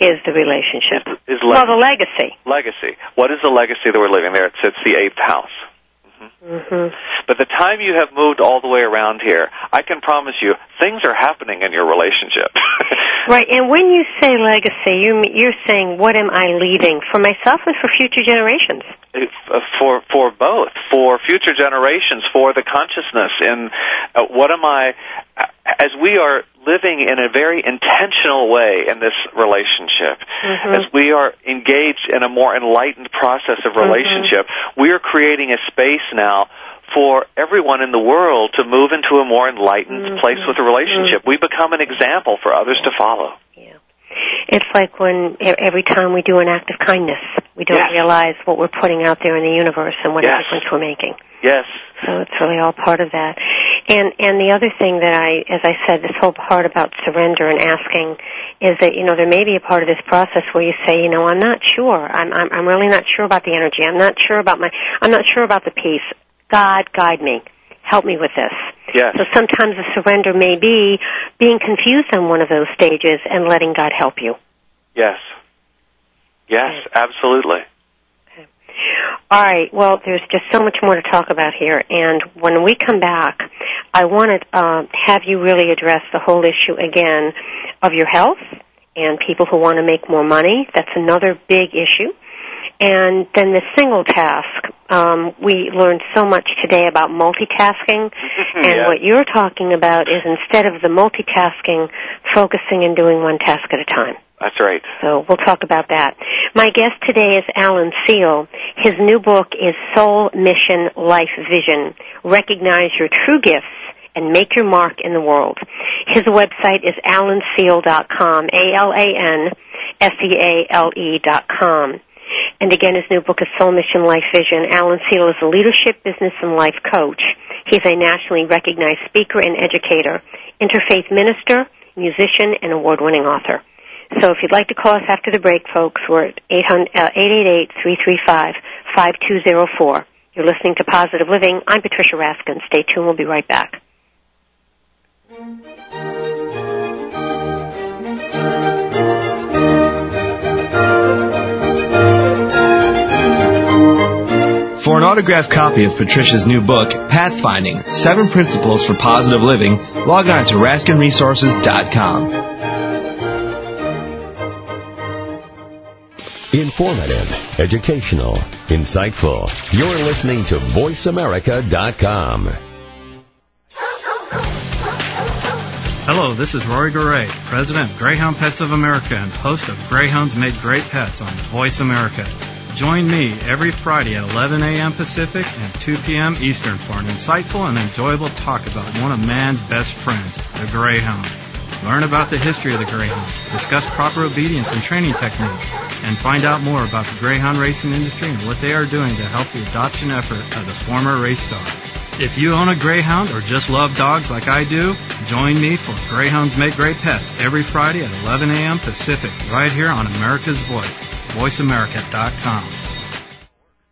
is the relationship. Is well, leg- the legacy. legacy. What is the legacy that we're living there? It's, it's the eighth house. hmm But the time you have moved all the way around here, I can promise you, things are happening in your relationship. Right, and when you say legacy, you you're saying what am I leaving for myself and for future generations? Uh, for for both, for future generations, for the consciousness, and uh, what am I? As we are living in a very intentional way in this relationship, Mhm. as we are engaged in a more enlightened process of relationship, we are creating a space now for everyone in the world to move into a more enlightened place with a relationship. We become an example for others to follow. It's like when every time we do an act of kindness, we don't Yes. realize what we're putting out there in the universe and what Yes. difference we're making. Yes. So it's really all part of that. And and the other thing that I, as I said, this whole part about surrender and asking is that you know there may be a part of this process where you say, you know, I'm not sure. I'm I'm, I'm really not sure about the energy. I'm not sure about my. I'm not sure about the peace. God, guide me. Help me with this. Yes. So sometimes the surrender may be being confused on one of those stages and letting God help you. Yes. Yes, absolutely. Okay. All right. Well, there's just so much more to talk about here, and when we come back, I want to uh, have you really address the whole issue again of your health and people who want to make more money. That's another big issue. And then the single task. Um, we learned so much today about multitasking, and Yeah. what you're talking about is instead of the multitasking, focusing and doing one task at a time. That's right. So we'll talk about that. My guest today is Alan Seale. His new book is Soul Mission Life Vision. Recognize your true gifts and make your mark in the world. His website is alanseale.com, A-L-A-N-S-E-A-L-E dot com. And again, his new book is Soul Mission Life Vision. Alan Seale is a leadership, business, and life coach. He's a nationally recognized speaker and educator, interfaith minister, musician, and award-winning author. So if you'd like to call us after the break, folks, we're at 888-335-5204. Uh, You're listening to Positive Living. I'm Patricia Raskin. Stay tuned. We'll be right back. For an autographed copy of Patricia's new book, Pathfinding Seven Principles for Positive Living, log on to RaskinResources.com. Informative, educational, insightful. You're listening to VoiceAmerica.com. Hello, this is Rory Goree, President of Greyhound Pets of America and host of Greyhounds Made Great Pets on Voice America. Join me every Friday at 11 a.m. Pacific and 2 p.m. Eastern for an insightful and enjoyable talk about one of man's best friends, the Greyhound. Learn about the history of the Greyhound, discuss proper obedience and training techniques, and find out more about the Greyhound racing industry and what they are doing to help the adoption effort of the former race dogs. If you own a Greyhound or just love dogs like I do, join me for Greyhounds Make Great Pets every Friday at 11 a.m. Pacific, right here on America's Voice, voiceamerica.com.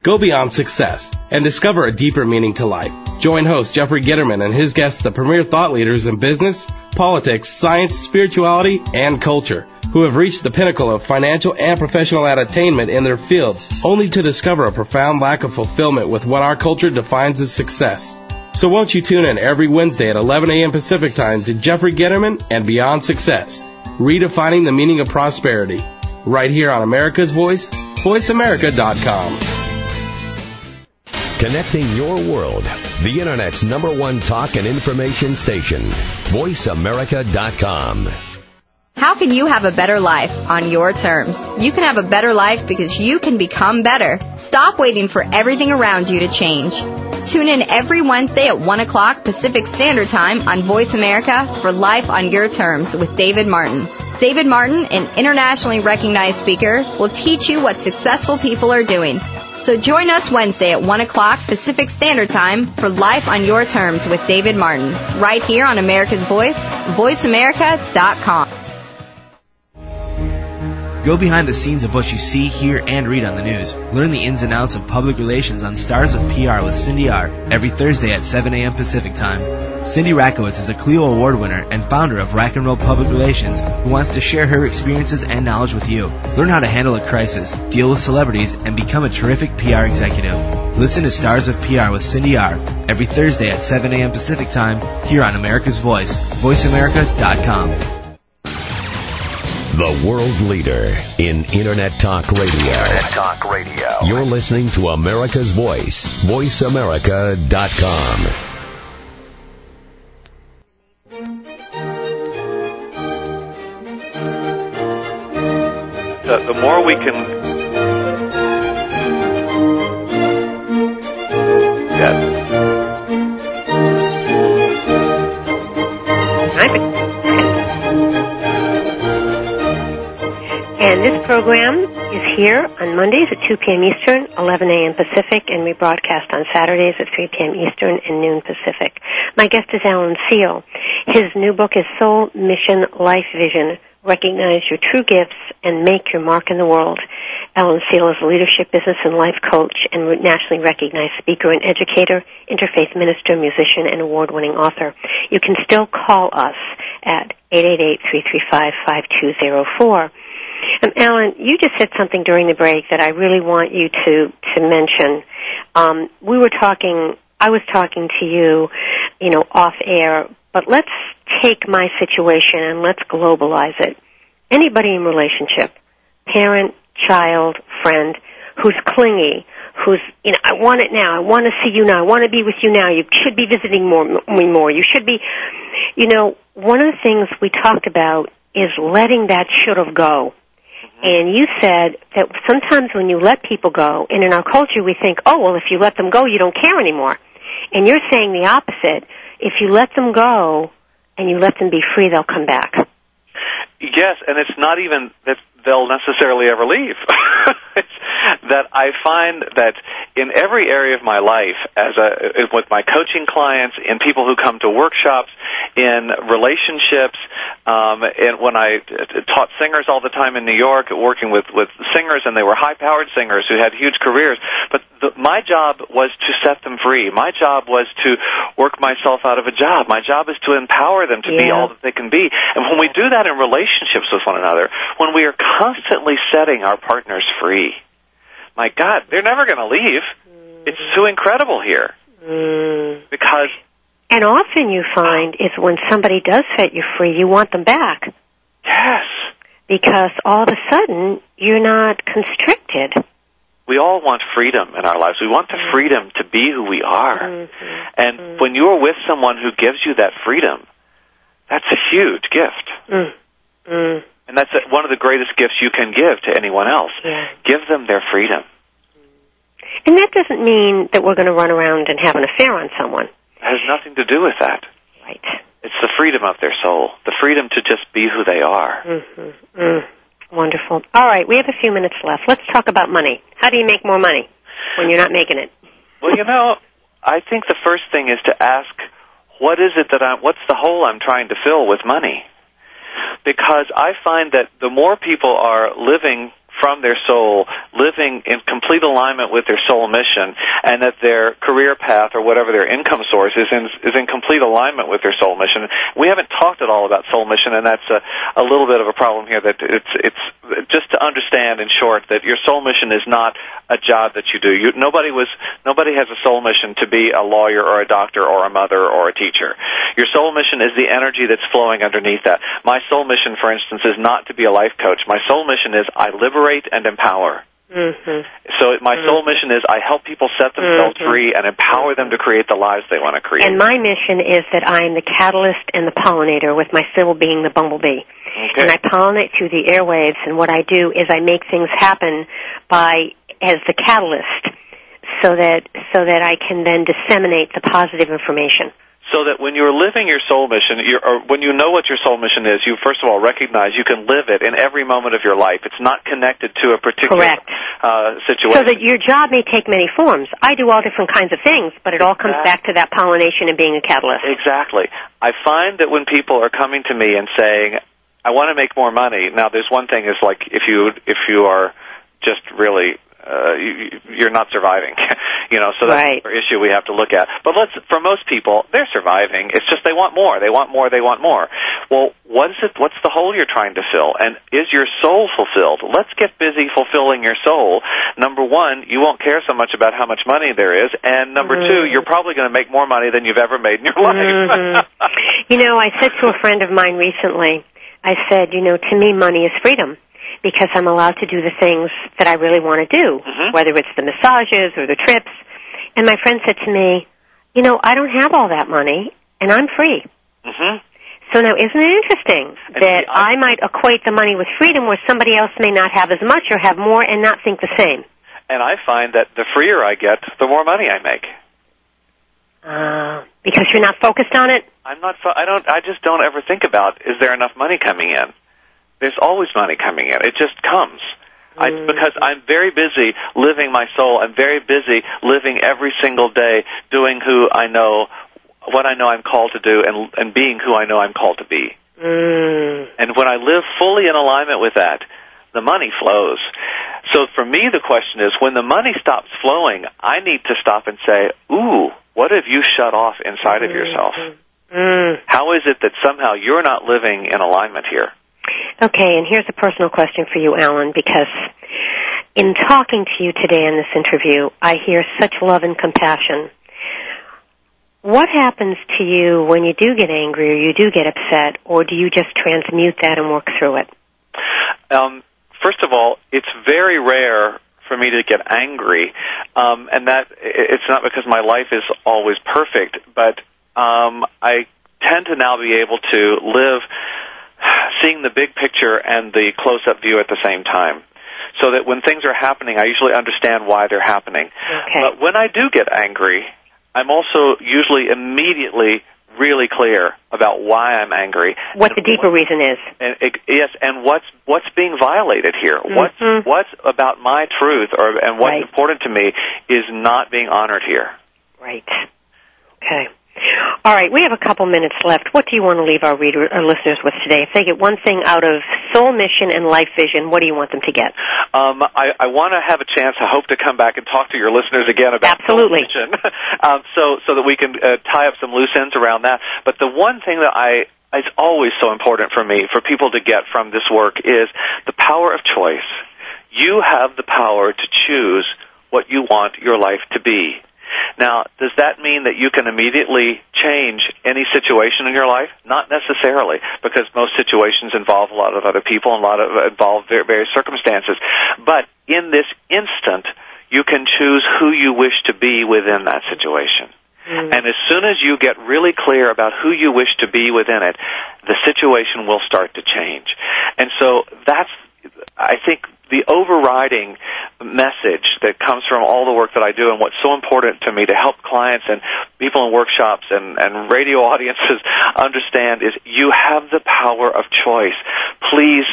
Go beyond success and discover a deeper meaning to life. Join host Jeffrey Gitterman and his guests, the premier thought leaders in business, politics, science, spirituality, and culture, who have reached the pinnacle of financial and professional attainment in their fields, only to discover a profound lack of fulfillment with what our culture defines as success. So won't you tune in every Wednesday at 11 a.m. Pacific Time to Jeffrey Gitterman and Beyond Success, redefining the meaning of prosperity, right here on America's Voice, voiceamerica.com. Connecting your world. The Internet's number one talk and information station. VoiceAmerica.com. How can you have a better life on your terms? You can have a better life because you can become better. Stop waiting for everything around you to change. Tune in every Wednesday at 1 o'clock Pacific Standard Time on Voice America for Life on Your Terms with David Martin. David Martin, an internationally recognized speaker, will teach you what successful people are doing. So join us Wednesday at 1 o'clock Pacific Standard Time for Life on Your Terms with David Martin, right here on America's Voice, voiceamerica.com. Go behind the scenes of what you see, hear, and read on the news. Learn the ins and outs of public relations on Stars of PR with Cindy R. every Thursday at 7 a.m. Pacific Time. Cindy Rakowitz is a Clio Award winner and founder of Rack and Roll Public Relations who wants to share her experiences and knowledge with you. Learn how to handle a crisis, deal with celebrities, and become a terrific PR executive. Listen to Stars of PR with Cindy R. every Thursday at 7 a.m. Pacific Time here on America's Voice, voiceamerica.com. The world leader in Internet Talk Radio. Internet Talk Radio. You're listening to America's Voice, voiceamerica.com. The, the more we can. And this program is here on Mondays at 2 p.m. Eastern, 11 a.m. Pacific, and we broadcast on Saturdays at 3 p.m. Eastern and noon Pacific. My guest is Alan Seale. His new book is Soul Mission Life Vision, Recognize Your True Gifts and Make Your Mark in the World. Alan Seale is a leadership, business, and life coach and nationally recognized speaker and educator, interfaith minister, musician, and award-winning author. You can still call us at 888-335-5204. Um, Alan, you just said something during the break that I really want you to to mention. Um, we were talking. I was talking to you, you know, off air. But let's take my situation and let's globalize it. Anybody in relationship, parent, child, friend, who's clingy, who's you know, I want it now. I want to see you now. I want to be with you now. You should be visiting more me more. You should be, you know, one of the things we talked about is letting that should have go. Mm-hmm. And you said that sometimes when you let people go, and in our culture we think, oh, well, if you let them go, you don't care anymore. And you're saying the opposite. If you let them go and you let them be free, they'll come back. Yes, and it's not even they'll necessarily ever leave. that I find that in every area of my life, as a with my coaching clients, in people who come to workshops, in relationships, um, and when I taught singers all the time in New York, working with with singers, and they were high-powered singers who had huge careers. But the, my job was to set them free. My job was to work myself out of a job. My job is to empower them to be all that they can be. And when we do that in relationships with one another, when we are constantly setting our partners free, my God, they're never going to leave. It's so incredible here mm. because And often you find is when somebody does set you free, you want them back. Yes. because all of a sudden you're not constricted. We all want freedom in our lives. We want the mm. freedom to be who we are. Mm-hmm. And mm. when you're with someone who gives you that freedom, that's a huge gift. Mm. And that's one of the greatest gifts you can give to anyone else. Yeah. Give them their freedom. And that doesn't mean that we're going to run around and have an affair on someone. It has nothing to do with that. Right. It's the freedom of their soul, the freedom to just be who they are. Mm-hmm. Mm. Wonderful. All right, we have a few minutes left. Let's talk about money. How do you make more money when you're not making it? Well, you know, I think the first thing is to ask, what is it that I'm, what's the hole I'm trying to fill with money? Because I find that the more people are living from their soul, living in complete alignment with their soul mission, and that their career path or whatever their income source is in is in complete alignment with their soul mission. We haven't talked at all about soul mission, and that's a, a little bit of a problem here. That it's it's just to understand in short that your soul mission is not a job that you do. You, nobody was nobody has a soul mission to be a lawyer or a doctor or a mother or a teacher. Your soul mission is the energy that's flowing underneath that. My soul mission, for instance, is not to be a life coach. My soul mission is I liberate and empower. Mm-hmm. So my soul mission is I help people set themselves Mhm. free and empower them to create the lives they want to create. And my mission is that I'm the catalyst and the pollinator, with my symbol being the bumblebee. Okay. And I pollinate through the airwaves, and what I do is I make things happen by as the catalyst, so that so that I can then disseminate the positive information. So that when you're living your soul mission, you're, or when you know what your soul mission is, you first of all recognize you can live it in every moment of your life. It's not connected to a particular Uh, situation. So that your job may take many forms. I do all different kinds of things, but it all comes back to that pollination and being a catalyst. Exactly. I find that when people are coming to me and saying, "I want to make more money," now there's one thing is like if you if you are just really uh, you, you're not surviving, you know. So that's Right. another issue we have to look at. But let's for most people, they're surviving. It's just they want more. They want more. They want more. Well, what is it? What's the hole you're trying to fill? And is your soul fulfilled? Let's get busy fulfilling your soul. Number one, you won't care so much about how much money there is, and number two, Mm. you're probably going to make more money than you've ever made in your life. Mhm. you know, I said to a friend of mine recently, I said, you know, to me money is freedom because I'm allowed to do the things that I really want to do, whether it's the massages or the trips. And my friend said to me, you know, I don't have all that money and I'm free. hmm So now isn't it interesting that I might equate the money with freedom where somebody else may not have as much or have more and not think the same? And I find that the freer I get, the more money I make. Uh, because you're not focused on it? I'm not. fo- I don't. I just don't ever think about is there enough money coming in. There's always money coming in. It just comes. I, because I'm very busy living my soul. I'm very busy living every single day, doing who I know, what I know I'm called to do, and and being who I know I'm called to be. Mm. And when I live fully in alignment with that, the money flows. So for me, the question is, when the money stops flowing, I need to stop and say, "Ooh, what have you shut off inside of yourself? Mm. How is it that somehow you're not living in alignment here?" Okay, and here's a personal question for you, Alan, because in talking to you today in this interview, I hear such love and compassion. What happens to you when you do get angry or you do get upset, or do you just transmute that and work through it? Um, first of all, it's very rare for me to get angry, um, and that it's not because my life is always perfect, but um, I tend to now be able to live seeing the big picture and the close-up view at the same time. So that when things are happening, I usually understand why they're happening. Okay. But when I do get angry, I'm also usually immediately really clear about why I'm angry What the deeper reason is. and it, yes, and what's what's being violated here? Mm-hmm. What's what's about my truth, or and what's Right. important to me is not being honored here. Right. Okay. All right, we have a couple minutes left. What do you want to leave our reader, our listeners with today? If they get one thing out of soul mission and life vision, what do you want them to get? Um, I, I want to have a chance. I hope to come back and talk to your listeners again about Absolutely. television, um, so so that we can uh, tie up some loose ends around that. But the one thing that I is always so important for me for people to get from this work is the power of choice. You have the power to choose what you want your life to be. Now, does that mean that you can immediately change any situation in your life? Not necessarily, because most situations involve a lot of other people and a lot of involve various circumstances. But in this instant, you can choose who you wish to be within that situation. Mm. And as soon as you get really clear about who you wish to be within it, the situation will start to change. And so that's, I think, the overriding message that comes from all the work that I do and what's so important to me to help clients and people in workshops and, and radio audiences understand is you have the power of choice. Please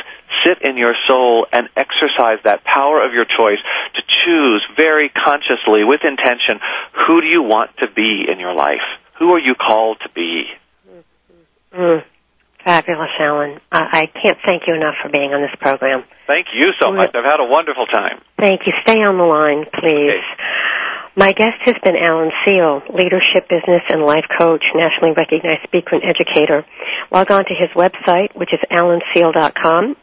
sit in your soul and exercise that power of your choice to choose very consciously with intention who do you want to be in your life? Who are you called to be? Mm. Fabulous, Alan. I, I can't thank you enough for being on this program. Thank you so much. I've had a wonderful time. Thank you. Stay on the line, please. Okay. My guest has been Alan Seale, leadership, business, and life coach, nationally recognized speaker and educator. Log on to his website, which is alanseale.com,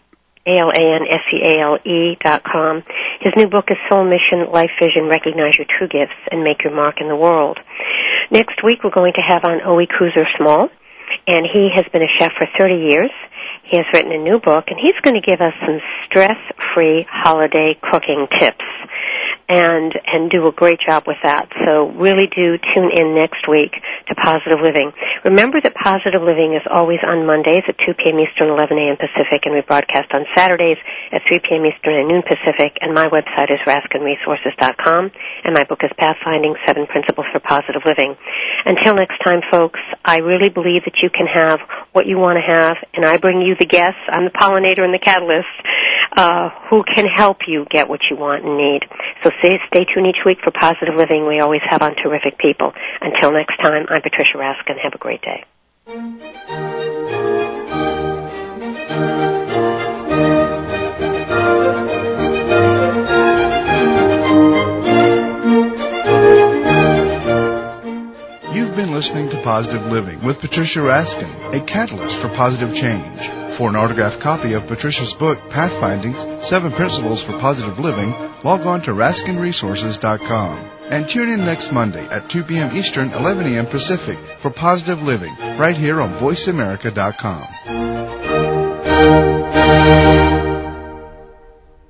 A-L-A-N-S-E-A-L-E dot com. His new book is Soul Mission, Life Vision, Recognize Your True Gifts, and Make Your Mark in the World. Next week, we're going to have on Oe Kuzer Small and he has been a chef for 30 years. He has written a new book, and he's going to give us some stress-free holiday cooking tips and and do a great job with that. So really do tune in next week to Positive Living. Remember that Positive Living is always on Mondays at 2 p.m. Eastern, 11 a.m. Pacific, and we broadcast on Saturdays at 3 p.m. Eastern and noon Pacific. And my website is raskinresources.com, and my book is Pathfinding: Seven Principles for Positive Living. Until next time, folks, I really believe that you can have what you want to have, and I bring you the guests. I'm the pollinator and the catalyst uh, who can help you get what you want and need. So stay, stay tuned each week for Positive Living. We always have on terrific people. Until next time, I'm Patricia Raskin. Have a great day. You've been listening to Positive Living with Patricia Raskin, a catalyst for positive change. For an autographed copy of Patricia's book, Pathfindings, Seven Principles for Positive Living, log on to RaskinResources.com. And tune in next Monday at 2 p.m. Eastern, 11 a.m. Pacific for Positive Living, right here on VoiceAmerica.com.